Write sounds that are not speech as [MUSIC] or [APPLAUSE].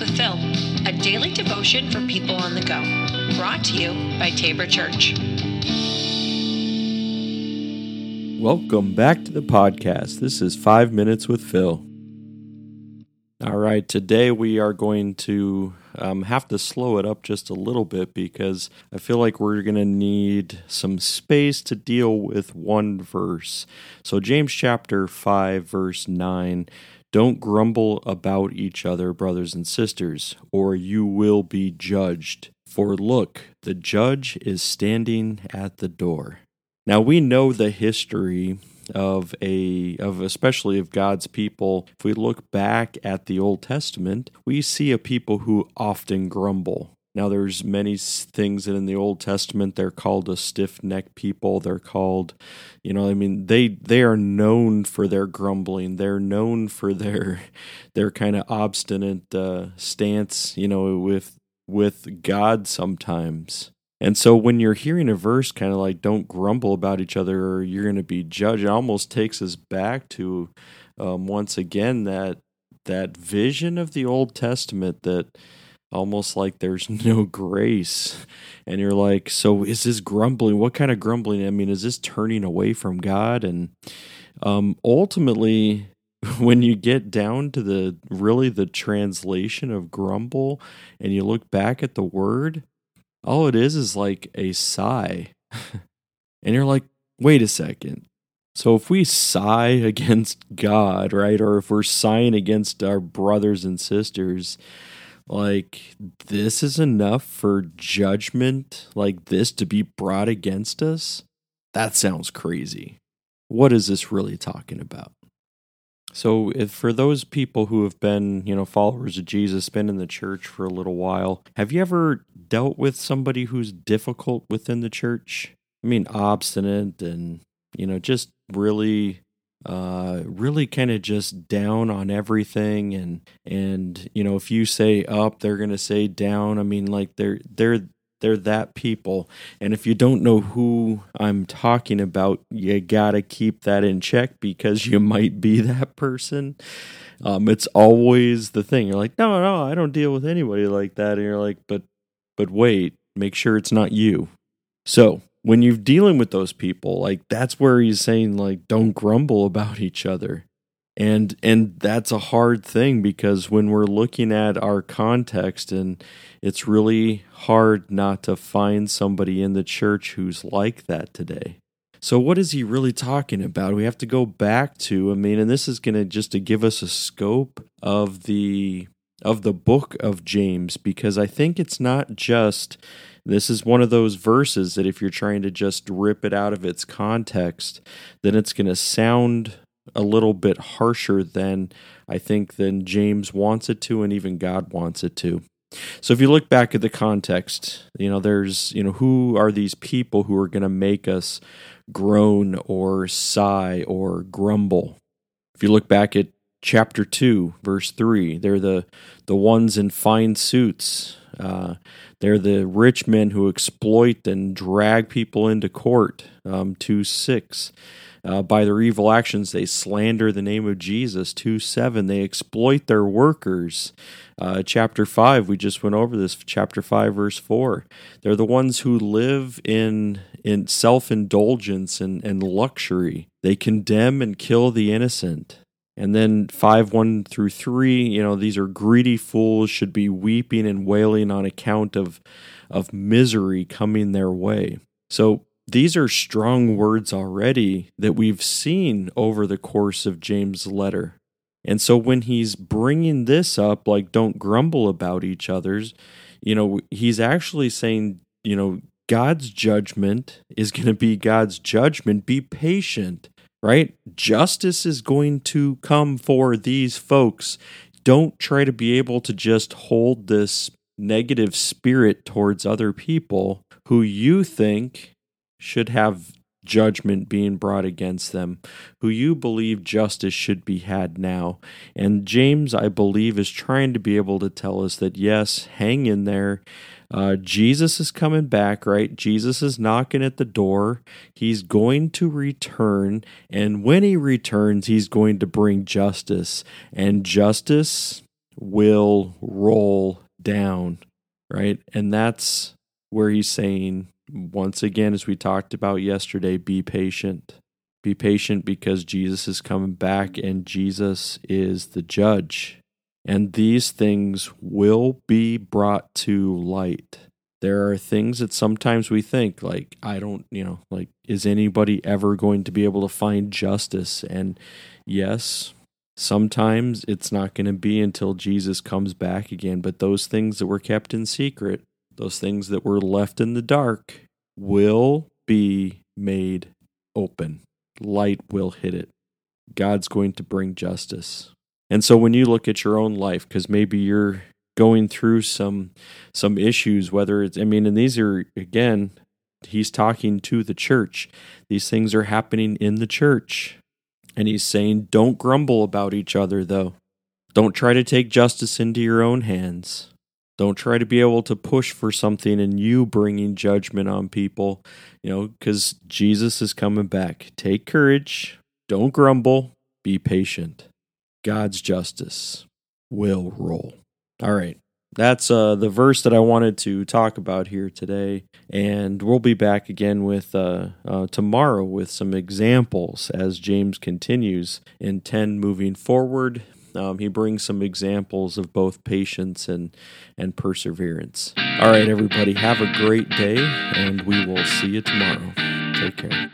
With Phil, a daily devotion for people on the go. Brought to you by Tabor Church. Welcome back to the podcast. This is Five Minutes with Phil. All right, today we are going to um, have to slow it up just a little bit because I feel like we're going to need some space to deal with one verse. So, James chapter 5, verse 9 Don't grumble about each other, brothers and sisters, or you will be judged. For look, the judge is standing at the door. Now, we know the history of a of especially of God's people. If we look back at the Old Testament, we see a people who often grumble. Now there's many things that in the Old Testament they're called a stiff-necked people. They're called, you know, I mean they they are known for their grumbling. They're known for their [LAUGHS] their kind of obstinate uh, stance, you know, with with God sometimes. And so when you're hearing a verse kind of like don't grumble about each other or you're going to be judged, it almost takes us back to um, once again that that vision of the Old Testament that almost like there's [LAUGHS] no grace. And you're like, so is this grumbling? What kind of grumbling? I mean, is this turning away from God? And um, ultimately, [LAUGHS] when you get down to the really the translation of grumble and you look back at the word, all it is is like a sigh. [LAUGHS] and you're like, wait a second. So if we sigh against God, right, or if we're sighing against our brothers and sisters, like this is enough for judgment like this to be brought against us? That sounds crazy. What is this really talking about? So, if for those people who have been, you know, followers of Jesus, been in the church for a little while, have you ever dealt with somebody who's difficult within the church? I mean, obstinate and, you know, just really uh really kind of just down on everything and and you know if you say up they're going to say down i mean like they're they're they're that people. And if you don't know who I'm talking about, you got to keep that in check because you [LAUGHS] might be that person. Um, it's always the thing. You're like, no, no, I don't deal with anybody like that. And you're like, but, but wait, make sure it's not you. So when you're dealing with those people, like that's where he's saying, like, don't grumble about each other. And and that's a hard thing because when we're looking at our context and it's really hard not to find somebody in the church who's like that today. So what is he really talking about? We have to go back to i mean and this is going to just to give us a scope of the of the book of james because i think it's not just this is one of those verses that if you're trying to just rip it out of its context then it's going to sound a little bit harsher than I think than James wants it to and even God wants it to. So if you look back at the context, you know, there's, you know, who are these people who are going to make us groan or sigh or grumble? If you look back at chapter 2, verse 3, they're the the ones in fine suits. Uh, they're the rich men who exploit and drag people into court. Um, 2 6. Uh, by their evil actions, they slander the name of Jesus. 2 7, they exploit their workers. Uh, chapter 5, we just went over this. Chapter 5, verse 4. They're the ones who live in, in self indulgence and, and luxury. They condemn and kill the innocent. And then 5 1 through 3, you know, these are greedy fools, should be weeping and wailing on account of, of misery coming their way. So these are strong words already that we've seen over the course of James' letter. And so when he's bringing this up, like, don't grumble about each other's, you know, he's actually saying, you know, God's judgment is going to be God's judgment. Be patient, right? Justice is going to come for these folks. Don't try to be able to just hold this negative spirit towards other people who you think should have judgment being brought against them, who you believe justice should be had now. And James, I believe, is trying to be able to tell us that yes, hang in there. Uh, Jesus is coming back, right? Jesus is knocking at the door. He's going to return. And when he returns, he's going to bring justice. And justice will roll down, right? And that's where he's saying, once again, as we talked about yesterday, be patient. Be patient because Jesus is coming back and Jesus is the judge. And these things will be brought to light. There are things that sometimes we think, like, I don't, you know, like, is anybody ever going to be able to find justice? And yes, sometimes it's not going to be until Jesus comes back again. But those things that were kept in secret, those things that were left in the dark, will be made open. Light will hit it. God's going to bring justice. And so when you look at your own life, because maybe you're going through some some issues, whether it's I mean, and these are again, he's talking to the church. These things are happening in the church. And he's saying, don't grumble about each other, though. Don't try to take justice into your own hands. Don't try to be able to push for something and you bringing judgment on people, you know, because Jesus is coming back. Take courage. Don't grumble. Be patient. God's justice will roll. All right. That's uh, the verse that I wanted to talk about here today. And we'll be back again with uh, uh, tomorrow with some examples as James continues in 10 moving forward. Um, he brings some examples of both patience and, and perseverance. All right, everybody, have a great day, and we will see you tomorrow. Take care.